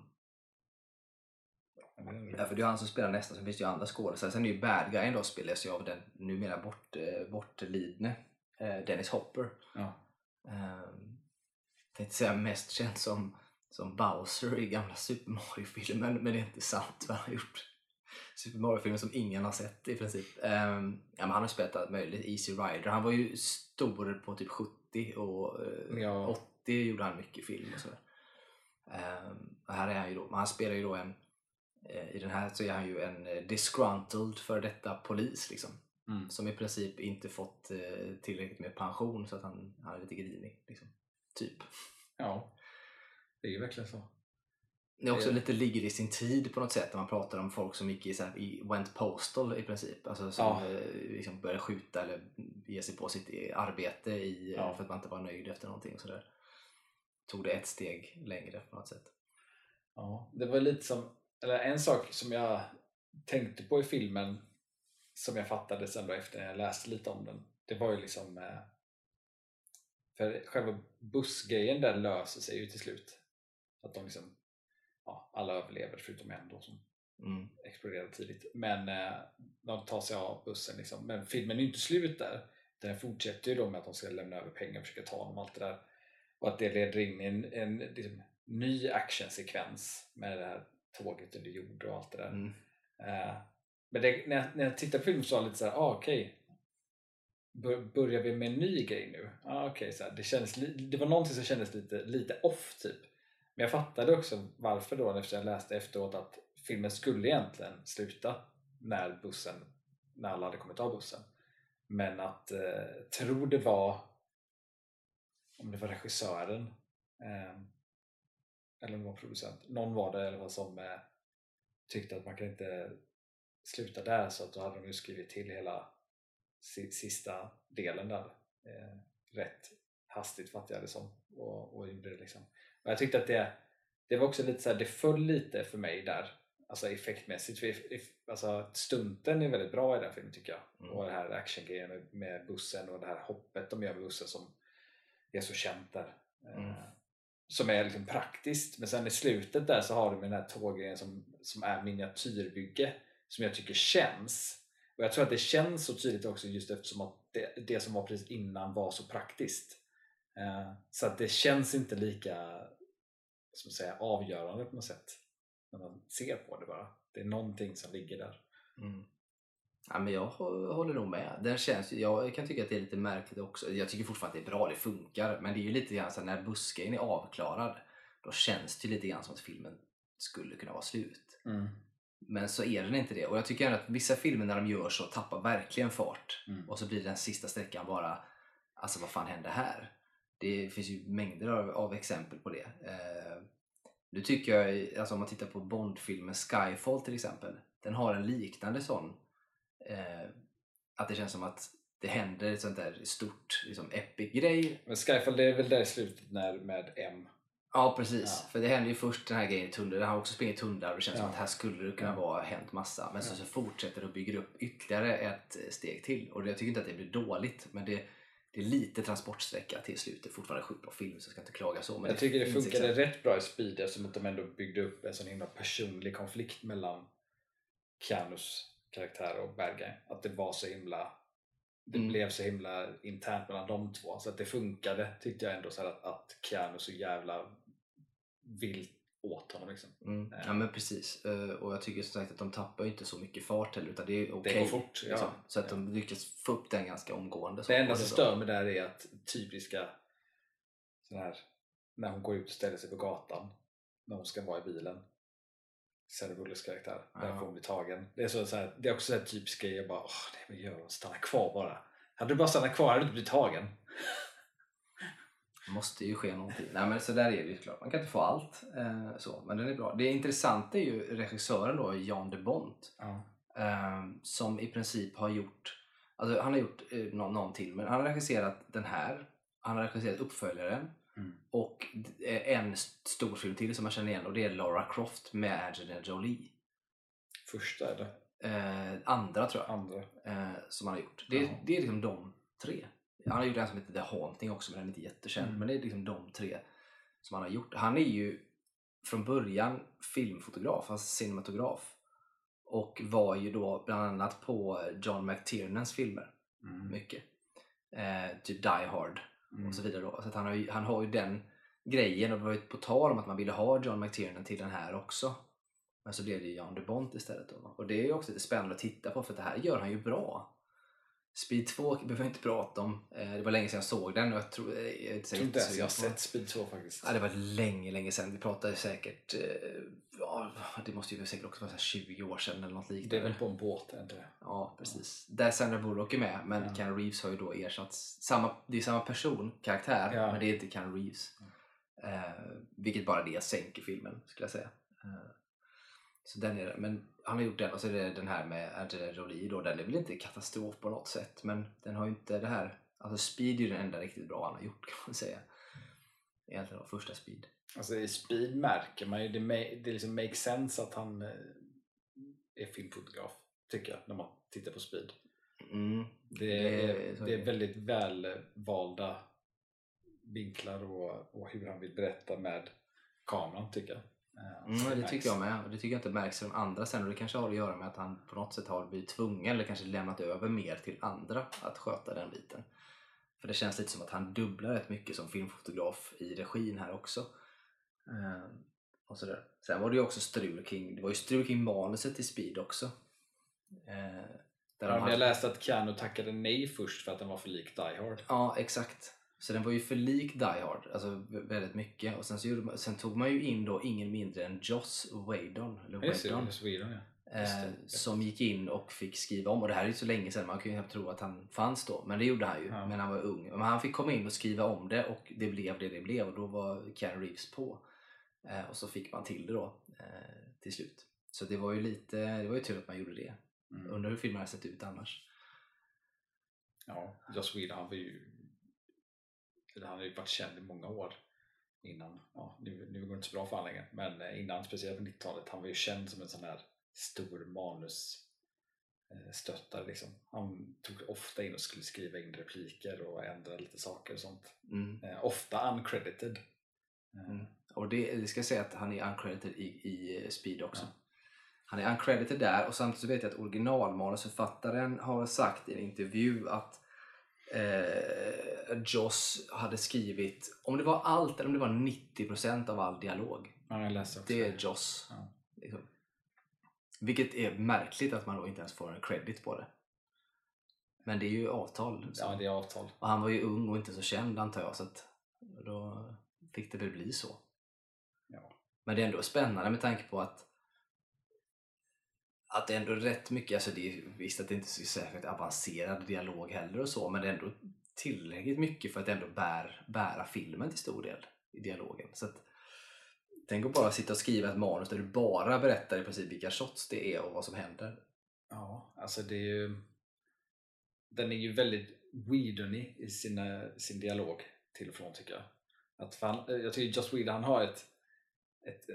Ja, för det är han som spelar nästa, sen finns det ju andra skådespelare. Sen är ju Bad Guy då spelas ju av den numera bort, eh, bortlidne eh, Dennis Hopper. Ja. Um, tänkte säga mest känd som, som Bowser i gamla Super Mario-filmen, men det är inte sant vad han har gjort. Super Mario-filmen som ingen har sett i princip. Ehm, ja, men han har spelat allt möjligt. Easy Rider. Han var ju stor på typ 70 och eh, Ja. 80 gjorde han mycket film och sådär. Ehm, och här är han ju då, men han spelar ju då en eh, i den här så är han ju en eh, disgruntled för detta polis liksom. Mm. Som i princip inte fått tillräckligt med pension så att han, han är lite grinig. Liksom. Typ. ja, det är ju verkligen så. Det är också Ja. lite ligger i sin tid på något sätt när man pratar om folk som gick i, så här, i went postal i princip. Alltså som Ja. eh, liksom började skjuta eller ge sig på sitt eh, arbete i, Ja. för att man inte var nöjd efter någonting. Och så där. Tog det ett steg längre på något sätt. Ja, det var lite som, eller en sak som jag tänkte på i filmen som jag fattade sen då efter när jag läste lite om den. Det var ju liksom eh, för själva bussgrejen där löser sig ju till slut. Att de liksom, ja, alla överlever förutom en då som Mm. exploderade tidigt. Men eh, de tar sig av bussen liksom. Men filmen är inte slut där. Den fortsätter ju då med att de ska lämna över pengar och försöka ta och allt det där. Och att det leder in i en, en liksom, ny actionsekvens med det här tåget under jord och allt det där. Mm. Eh, men det, när, jag, när jag tittade på filmen så var jag lite såhär, ah, okej. Bör, börjar vi med en ny grej nu? Ah, okej, så här, det, kändes det var någonting som kändes lite, lite off typ. Men jag fattade också varför då efter jag läste efteråt att filmen skulle egentligen sluta när bussen, när alla hade kommit av bussen. Men att, eh, tror det var, om det var regissören, eh, eller om det var producent, någon var det eller vad som eh, tyckte att man kan inte sluta där så att då hade de ju skrivit till hela sista delen där eh, rätt hastigt fattade jag det som liksom, och, och gjorde det liksom. Och jag tyckte att det, det var också lite så här, det föll lite för mig där alltså effektmässigt. För alltså, stunten är väldigt bra i den filmen tycker jag. Mm. Och det här actiongrejen med, med bussen och det här hoppet de gör med bussen som är så känt där. Eh, Mm. Som är liksom praktiskt. Men sen i slutet där så har de den här tåggrejen som, som är miniatyrbygge som jag tycker känns. Och jag tror att det känns så tydligt också just eftersom att det, det som var precis innan var så praktiskt. Eh, så att det känns inte lika som säga, avgörande på något sätt när man ser på det bara. Det är någonting som ligger där. Mm. Ja, men jag hå- håller nog med. Den känns, jag kan tycka att det är lite märkligt också. Jag tycker fortfarande att det är bra, det funkar. Men det är ju lite grann så här, när bussgrejen är avklarad då känns det lite grann som att filmen skulle kunna vara slut. Men så är den inte det. Och jag tycker att vissa filmer när de gör så tappar verkligen fart. Mm. Och så blir den sista sträckan bara, alltså vad fan hände här? Det finns ju mängder av, av exempel på det. Eh, nu tycker jag, alltså om man tittar på Bondfilmen Skyfall till exempel, den har en liknande sån eh, att det känns som att det händer ett sånt där stort liksom, epic grej. Men Skyfall det är väl där i slutet när, med M. Ja precis, Ja. för det händer ju först den här grejen i tunneln, han har också sprungit tunnlar och det känns som Ja. att här skulle det kunna Ja. vara hänt massa. Men så, så fortsätter det och bygger upp ytterligare ett steg till. Och jag tycker inte att det blir dåligt, men det, det är lite transportsträcka till slutet. Fortfarande sjukt bra film så jag ska inte klaga så. Men jag tycker det finns funkade exempel. rätt bra i Speed eftersom att de ändå byggde upp en sån himla personlig konflikt mellan Keanus karaktär och bad guy. Att det var så himla det Mm. blev så himla internt mellan de två så att det funkade tyckte jag ändå så att, att Keanu så jävla vill åt honom liksom. Mm. Eh. Ja men precis. Eh, Och jag tycker som sagt att de tappar inte så mycket fart heller utan det är okej. Det går fort, ja. liksom. Så att de lyckas få upp den ganska omgående. Det enda som stör mig där är att typiska sån här när hon går ut och ställer sig på gatan när hon ska vara i bilen Sarah Bullets karaktär, Ja. därför hon blir tagen. Det är, så, så här, det är också så här typisk grej, jag bara åh, nej men gör hon, stanna kvar bara. Hade du bara stannat kvar hade du inte blivit tagen. Det måste ju ske någonting. Nej men så där är det ju klart. Man kan inte få allt. Eh, så. Men den är bra. Det intressanta är ju regissören då, Jan de Bont. Ja. eh, som i princip har gjort, alltså han har gjort eh, någon, någon till, men han har regisserat den här, han har regisserat uppföljaren Mm. och eh, en st- stor film till som man känner igen och det är Lara Croft med Angelina Jolie. Första eller Eh, andra tror jag, andra? eh, som han har gjort. Det, det är liksom de tre. Han har gjort en som heter The Haunting också men den är inte jättekänd. Mm. Men det är liksom de tre som han har gjort. Han är ju från början filmfotograf, alltså cinematograf. Och var ju då bland annat på John McTiernans filmer Mm. mycket. Eh, typ Die Hard Mm. och så vidare. Då. Så han, har ju, han har ju den grejen och det var ju på tal om att man ville ha John McTiernan till den här också. Men så blev det ju Jan de Bont istället. Då. Och det är ju också lite spännande att titta på för det här gör han ju bra. Speed 2 behöver jag inte prata om. Eh, det var länge sedan jag såg den och jag tror, jag är inte Jag tror inte ens jag har sett Speed 2 faktiskt. Ja, det var länge, länge sedan. Vi pratade säkert, eh, ja, det måste ju säkert också vara så här 20 år sedan eller något Det är liknande. väl på en båt, inte? Ja, precis. Där Sandra Bullock är med, men Ja. Keanu Reeves har ju då ersatts. Samma, det är samma person, karaktär, Ja. men det är inte Keanu Reeves. Eh, vilket bara det sänker filmen, skulle jag säga. Eh, så den är. Men han har gjort den och så är det den här med Angelina Jolie då. Den är väl inte katastrof på något sätt, men den har ju inte det här. Alltså Speed är ju den enda riktigt bra han har gjort kan man säga. Egentligen var första Speed. Alltså i Speed märker man ju, det, det liksom makes sense att han eh, är filmfotograf, tycker jag, när man tittar på Speed. Mm. Det Det är- är, det är är det. väldigt välvalda vinklar och, och hur han vill berätta med kameran, tycker jag. Eh, Mm, det tycker jag med. Och det tycker jag inte märks från andra sen. Och det kanske har att göra med att han på något sätt har blivit tvungen eller kanske lämnat över mer till andra att sköta den biten. För det känns lite som att han dubblar rätt mycket som filmfotograf i regin här också. Eh, och sådär. Sen var det ju också strul kring, det var ju strul kring manuset i Speed också. Eh, där Ja, hade- jag läste att Keanu tackade nej först för att den var för lik Die Hard. Ja, exakt. Så den var ju för lik Die Hard, alltså vä- väldigt mycket. Och sen, så gjorde sen tog man ju in då ingen mindre än Joss Whedon, eller Whedon Joss Whedon ja. eh, som gick in och fick skriva om. Och det här är ju så länge sedan, man kan ju knappt tro att han fanns då. Men det gjorde han ju, Ja. men han var ung. Men han fick komma in och skriva om det och det blev det det blev. Och då var Keanu Reeves på. Eh, och så fick man till det då eh, till slut. Så det var ju lite, det var ju tur att man gjorde det. Mm. Undrar hur filmen hade sett ut annars. Ja, Joss Whedon var ju eller han har ju varit känd i många år innan, ja nu, nu går det inte så bra för honom längre, men eh, innan speciellt på 90-talet, han var ju känd som en sån här stor manus eh, liksom. Han tog ofta in och skulle skriva in repliker och ändra lite saker och sånt. Mm. Eh, ofta uncredited. Mm. Och det, det ska säga att han är uncredited i, i Speed också. Ja. Han är uncredited där och samtidigt så vet jag att originalmanusförfattaren har sagt i en intervju att eh, Joss hade skrivit, om det var allt eller om det var 90% av all dialog. Ja, jag läste också Det är Joss. Ja. Liksom. Vilket är märkligt att man då inte ens får en credit på det. Men det är ju avtal. så. Ja, det är avtal. Och han var ju ung och inte så känd antar jag så att då fick det väl bli så. Ja. Men det är ändå spännande med tanke på att att det är ändå rätt mycket, alltså det är visst att det inte är särskilt avancerad dialog heller och så men det är ändå tillräckligt mycket för att ändå bär, bära filmen till stor del i dialogen. Så att, tänk att bara sitta och skriva ett manus där du bara berättar i princip vilka shots det är och vad som händer. Ja, alltså det är ju... Den är ju väldigt Whedonig i sina, sin dialog till och från tycker jag. Att fan, eh, jag tycker Joss Whedon han har ett, ett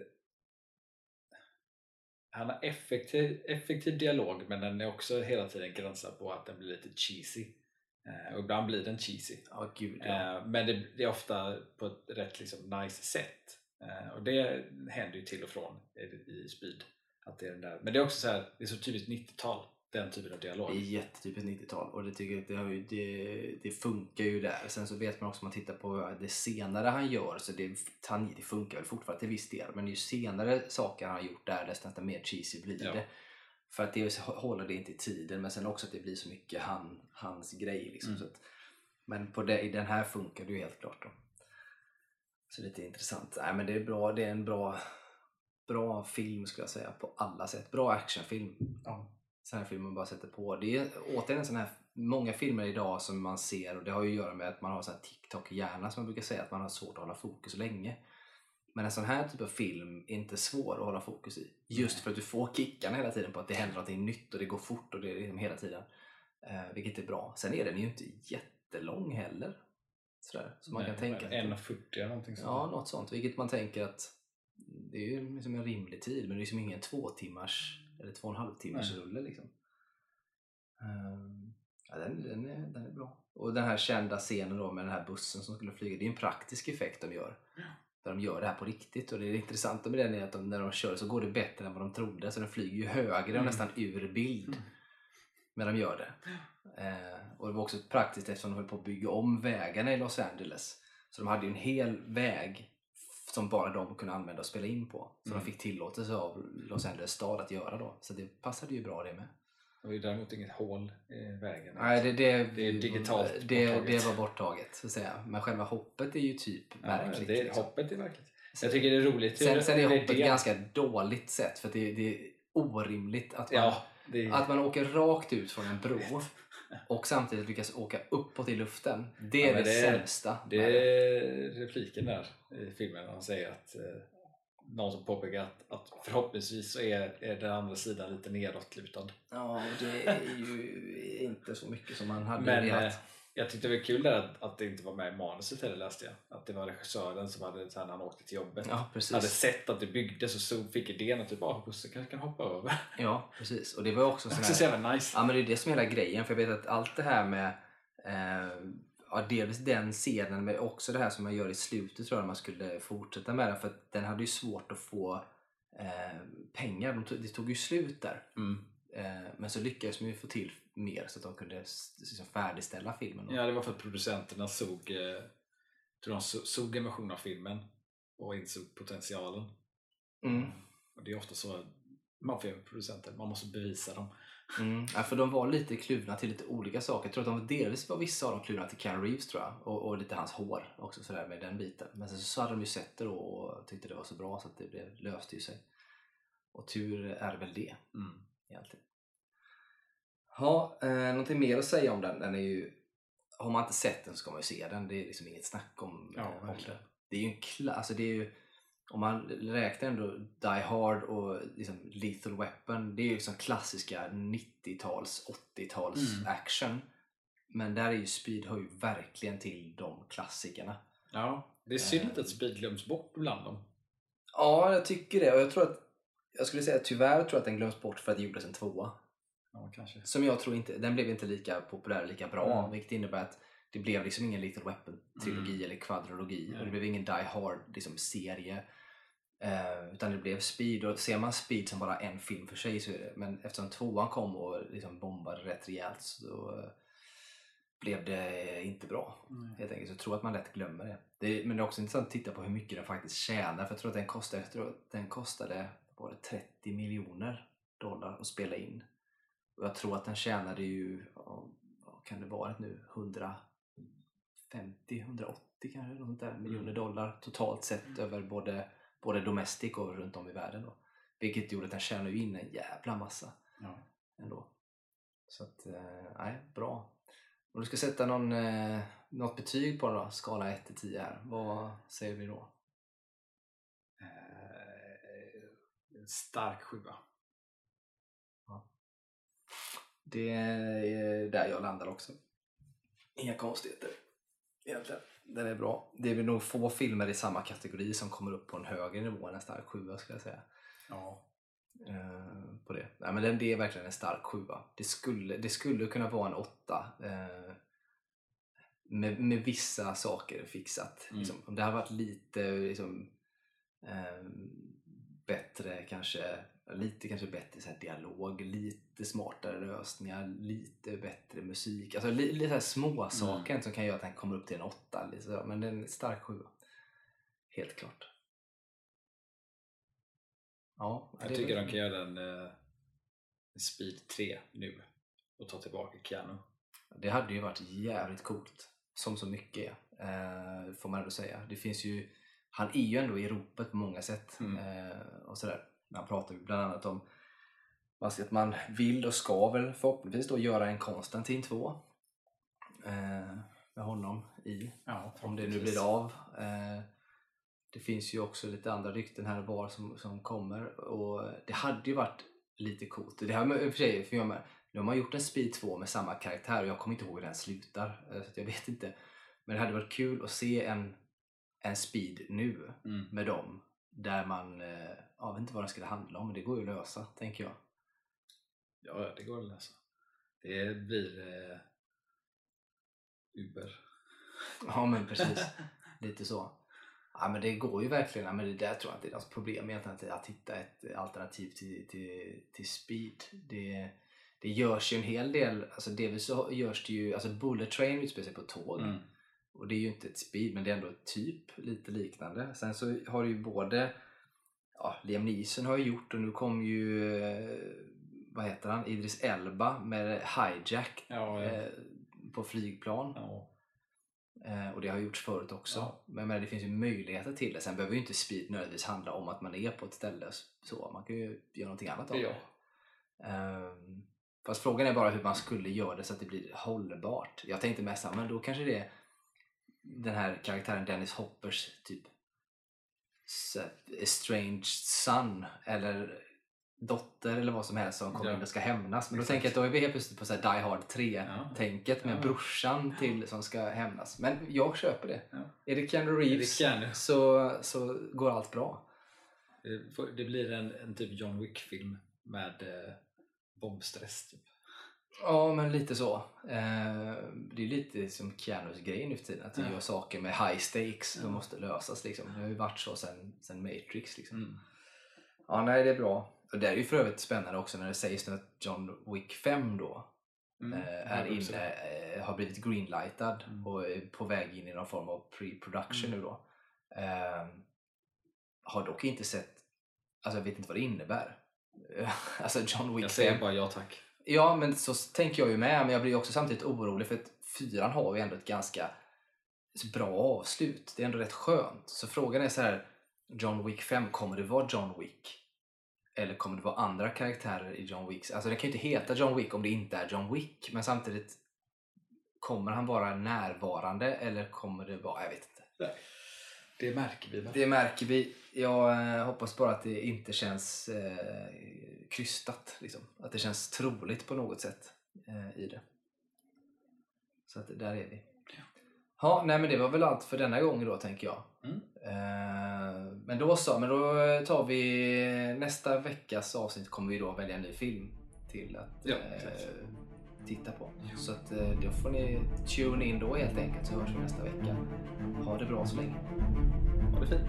han har effektiv, effektiv dialog men den är också hela tiden gränsad på att den blir lite cheesy. Eh, och ibland blir den cheesy. Ja, gud ja. Eh, men det, det är ofta på ett rätt liksom, nice sätt. Eh, och det händer ju till och från i, i Speed. Att det är den där. Men det är också så här, det är så typiskt 90-tal, den typen av dialog. Det är jättetypiskt 90-tal och det, tycker jag, det, har ju, det, det funkar ju där. Sen så vet man också om man tittar på det senare han gör så det, det funkar väl fortfarande till viss del. Men ju senare saker han har gjort där desto mer cheesy blir Ja. det. För att det håller det inte i tiden men sen också att det blir så mycket han, hans grej. Liksom, Mm. så att, men på det, i den här funkar det ju helt klart. Då. Så lite intressant. Nej, men det är bra. Det är en bra, bra film skulle jag säga på alla sätt. Bra actionfilm. Ja. Sån här film man bara sätter på. Det är återigen en sån här, många filmer idag som man ser och det har ju att göra med att man har sån här TikTok-hjärna som man brukar säga att man har svårt att hålla fokus länge. Men en sån här typ av film är inte svår att hålla fokus i. Just Nej. för att du får kickarna hela tiden på att det händer något nytt och det går fort och det är liksom hela tiden. Eh, vilket är bra. Sen är den ju inte jättelång heller. Sådär, så man kan tänka sig. 1,40 eller någonting sånt. Ja, något sånt. Vilket man tänker att det är ju liksom en rimlig tid men det är liksom ingen två timmars eller två och en halv timmars Nej. rulle liksom. Ehm, ja, den, den, är, den är bra. Och den här kända scenen då med den här bussen som skulle flyga, det är en praktisk effekt de gör. Där de gör det här på riktigt och det intressanta med den är att de, när de kör så går det bättre än vad de trodde så den flyger ju högre och Mm. nästan ur bild. Mm. Men de gör det. Eh, och det var också praktiskt eftersom de höll på att bygga om vägarna i Los Angeles. Så de hade ju en hel väg som bara de kunde använda och spela in på. Som Mm. de fick tillåtelse av Los Angeles stad att göra då. Så det passade ju bra det med. Det var ju däremot inget hål i vägen. Nej, det, det, Det är digitalt det, borttaget. det var borttaget. Så att säga. Men själva hoppet är ju typ ja, märkligt. det, liksom. Hoppet är verkligt. Jag tycker det är roligt. Sen, sen är hoppet ganska dåligt sett för det, det är orimligt att man, Ja, är... att man åker rakt ut från en bro och samtidigt lyckas åka uppåt i luften. Det Ja, är men det, det sämsta. Det är repliken där i filmen när han säger att eh, någon som påpekar att, att förhoppningsvis så är, är den andra sidan lite nedåtlutad. Ja, det är ju inte så mycket som man hade Men velat. Jag tyckte det var kul där att, att det inte var med i manuset heller läste jag. Att det var regissören som hade, när han åkte till jobbet, Ja, precis. hade sett att det byggdes och så fick idén att typ, ah, bussen kanske kan hoppa över. Ja, precis. Och det var också sån så här... jävla nice. Ja, men det är det som är hela grejen. För jag vet att allt det här med eh, ja, dels den scenen men också det här som man gör i slutet tror jag man skulle fortsätta med den. För den hade ju svårt att få eh, pengar. De tog, det tog ju slut där. Mm. Eh, men så lyckades de ju få till mer så att de kunde liksom färdigställa filmen. Ja, det var för att producenterna såg, eh, tror de så- såg en version av filmen och insåg potentialen. Mm. Och det är ofta så maffiaproducenter, man måste bevisa dem. Mm. Ja, för de var lite kluvna till lite olika saker. Jag tror att de var delvis var vissa av dem kluvna till Keanu Reeves tror jag. Och, och lite hans hår också sådär med den biten. Men sen så hade de ju sett det då och tyckte det var så bra så att det blev, löste ju sig. Och tur är väl det Mm. egentligen. Ja, eh, någonting mer att säga om den? Den är ju... Har man inte sett den så ska man ju se den. Det är liksom inget snack om, Ja, eh, om den. Det är ju en kla- alltså det är ju om man räknar ändå Die Hard och liksom Lethal Weapon, det är ju liksom klassiska 90-tals, 80-tals Mm. action. Men där är ju Speed hör ju verkligen till de klassikerna. Ja, det är synd Eh. att Speed glöms bort bland dem. Ja, jag tycker det. Och jag tror att jag skulle säga tyvärr tror jag att den glöms bort för att det gjordes en tvåa. Ja, kanske. Som jag tror inte, den blev inte lika populär lika bra. Mm. Vilket innebär att det blev liksom ingen Lethal Weapon-trilogi Mm. eller kvadrologi. Nej. Och det blev ingen Die Hard-serie. Liksom, serie. eh, utan det blev Speed. Och ser man Speed som bara en film för sig så är det. Men eftersom tvåan kom och liksom bombade rätt rejält så eh, blev det inte bra. Helt enkelt. Så jag tror att man lätt glömmer det. det. Men det är också intressant att titta på hur mycket den faktiskt tjänar. För jag tror att den kostade, jag tror att den kostade var det 30 miljoner dollar att spela in. Och jag tror att den tjänade ju, vad kan det vara nu, 150, 180 kanske något där, miljoner dollar totalt sett över både, både domestic och runt om i världen. Då. Vilket gjorde att den tjänade in en jävla massa Ja. ändå. Så att, eh, nej, bra. Om du ska sätta någon, eh, något betyg på den då, skala 1 till 10 här, vad säger vi då? Eh, stark sjua. Det är där jag landar också. Inga konstigheter egentligen. Den är bra. Det är väl nog få filmer i samma kategori som kommer upp på en högre nivå än en stark sjua skulle jag säga. Ja. Eh, på det. Nej, men den, det är verkligen en stark sjua. Det skulle, det skulle kunna vara en åtta. Eh, med, med vissa saker fixat. Mm. Liksom, om det hade varit lite liksom, eh, bättre kanske lite kanske bättre så här, dialog, lite smartare lösningar, lite bättre musik. Alltså li, lite så här små saker som kan göra att den kommer upp till en åtta. Så, men den är stark sjua. Helt klart. Ja, Jag tycker de kan göra en, eh, en Speed 3 nu och ta tillbaka Keanu. Det hade ju varit jävligt coolt. Som så mycket eh, får man ändå säga. Det finns ju, han är ju ändå i ropet på många sätt. Mm. Eh, och sådär. Man pratar ju bland annat om att man vill och ska väl förhoppningsvis då göra en Konstantin 2. Eh, med honom i. Ja, Om det nu blir av. Eh, det finns ju också lite andra rykten här och var som, som kommer. Och det hade ju varit lite coolt. Det i och för sig, för jag med, nu har man gjort en Speed 2 med samma karaktär och jag kommer inte ihåg hur den slutar. eh, Så jag vet inte. Men det hade varit kul att se en, en Speed nu Mm. med dem. Där man, eh, jag vet inte vad det skulle handla om, men det går ju att lösa tänker jag. Ja, det går att läsa. Det blir eh, Uber. Ja men precis, lite så. Ja men det går ju verkligen, men det där tror jag inte är något problem egentligen att, att hitta ett alternativ till, till, till speed. Det, det görs ju en hel del, alltså delvis så görs det ju, alltså Bullet Train utspelar sig på tåg Mm. Och det är ju inte ett speed men det är ändå typ lite liknande. Sen så har du ju både, ja Liam Neeson har ju gjort och nu kom ju, eh, vad heter han, Idris Elba med Hijack Ja, ja. eh, på flygplan. ja. Eh, och det har gjorts förut också. Men, men det finns ju möjligheter till det. Sen behöver ju inte speed nödvändigtvis handla om att man är på ett ställe. så. Man kan ju göra någonting annat av det. Ehm, fast frågan är bara hur man skulle göra det så att det blir hållbart. Jag tänkte mest men då kanske det är den här karaktären Dennis Hoppers typ estranged son eller dotter eller vad som helst som kommer Ja. in och ska hämnas. Men då Exakt. tänker jag att då är vi helt plötsligt på så Die Hard 3-tänket med Ja. brorsan till som ska hämnas. Men jag köper det. Ja. Är det Keanu Det Reeves kan nu. så, så går allt bra. Det Det blir en, en typ John Wick-film med eh, bombstress. Typ. Ja, men lite så. Eh, det är lite som Keanus grej nu för tiden. Att du Ja. gör saker med high stakes som Ja. måste lösas. Liksom. Det har ju varit så sen, sen Matrix. Liksom. Mm. Ja, nej, det är bra. Och det är ju för övrigt spännande också när det sägs nu att John Wick 5 då Mm. eh, är inne, eh, har blivit greenlightad Mm. och är på väg in i någon form av pre-production Mm. nu då. Eh, har dock inte sett, alltså jag vet inte vad det innebär. alltså John Wick Jag 5. säger bara ja tack. Ja, men så tänker jag ju med, men jag blir också samtidigt orolig för att fyran har ju ändå ett ganska bra avslut. Det är ändå rätt skönt. Så frågan är så här, John Wick 5, kommer det vara John Wick? Eller kommer det vara andra karaktärer i John Wicks? Alltså det kan ju inte heta John Wick om det inte är John Wick, men samtidigt kommer han vara närvarande eller kommer det vara, jag vet inte. Det märker vi väl. Det märker vi. Jag eh, hoppas bara att det inte känns eh, krystat. Liksom. Att det känns troligt på något sätt eh, i det. Så att där är vi. Ja, nej men det var väl allt för denna gång då tänker jag. Mm. Eh, men då så, men då tar vi nästa veckas avsnitt kommer vi då välja en ny film till att Ja, eh. Titta på. Ja. Så att eh, då får ni tune in då helt enkelt så hörs vi nästa vecka. Ha det bra så länge. Ha det fint.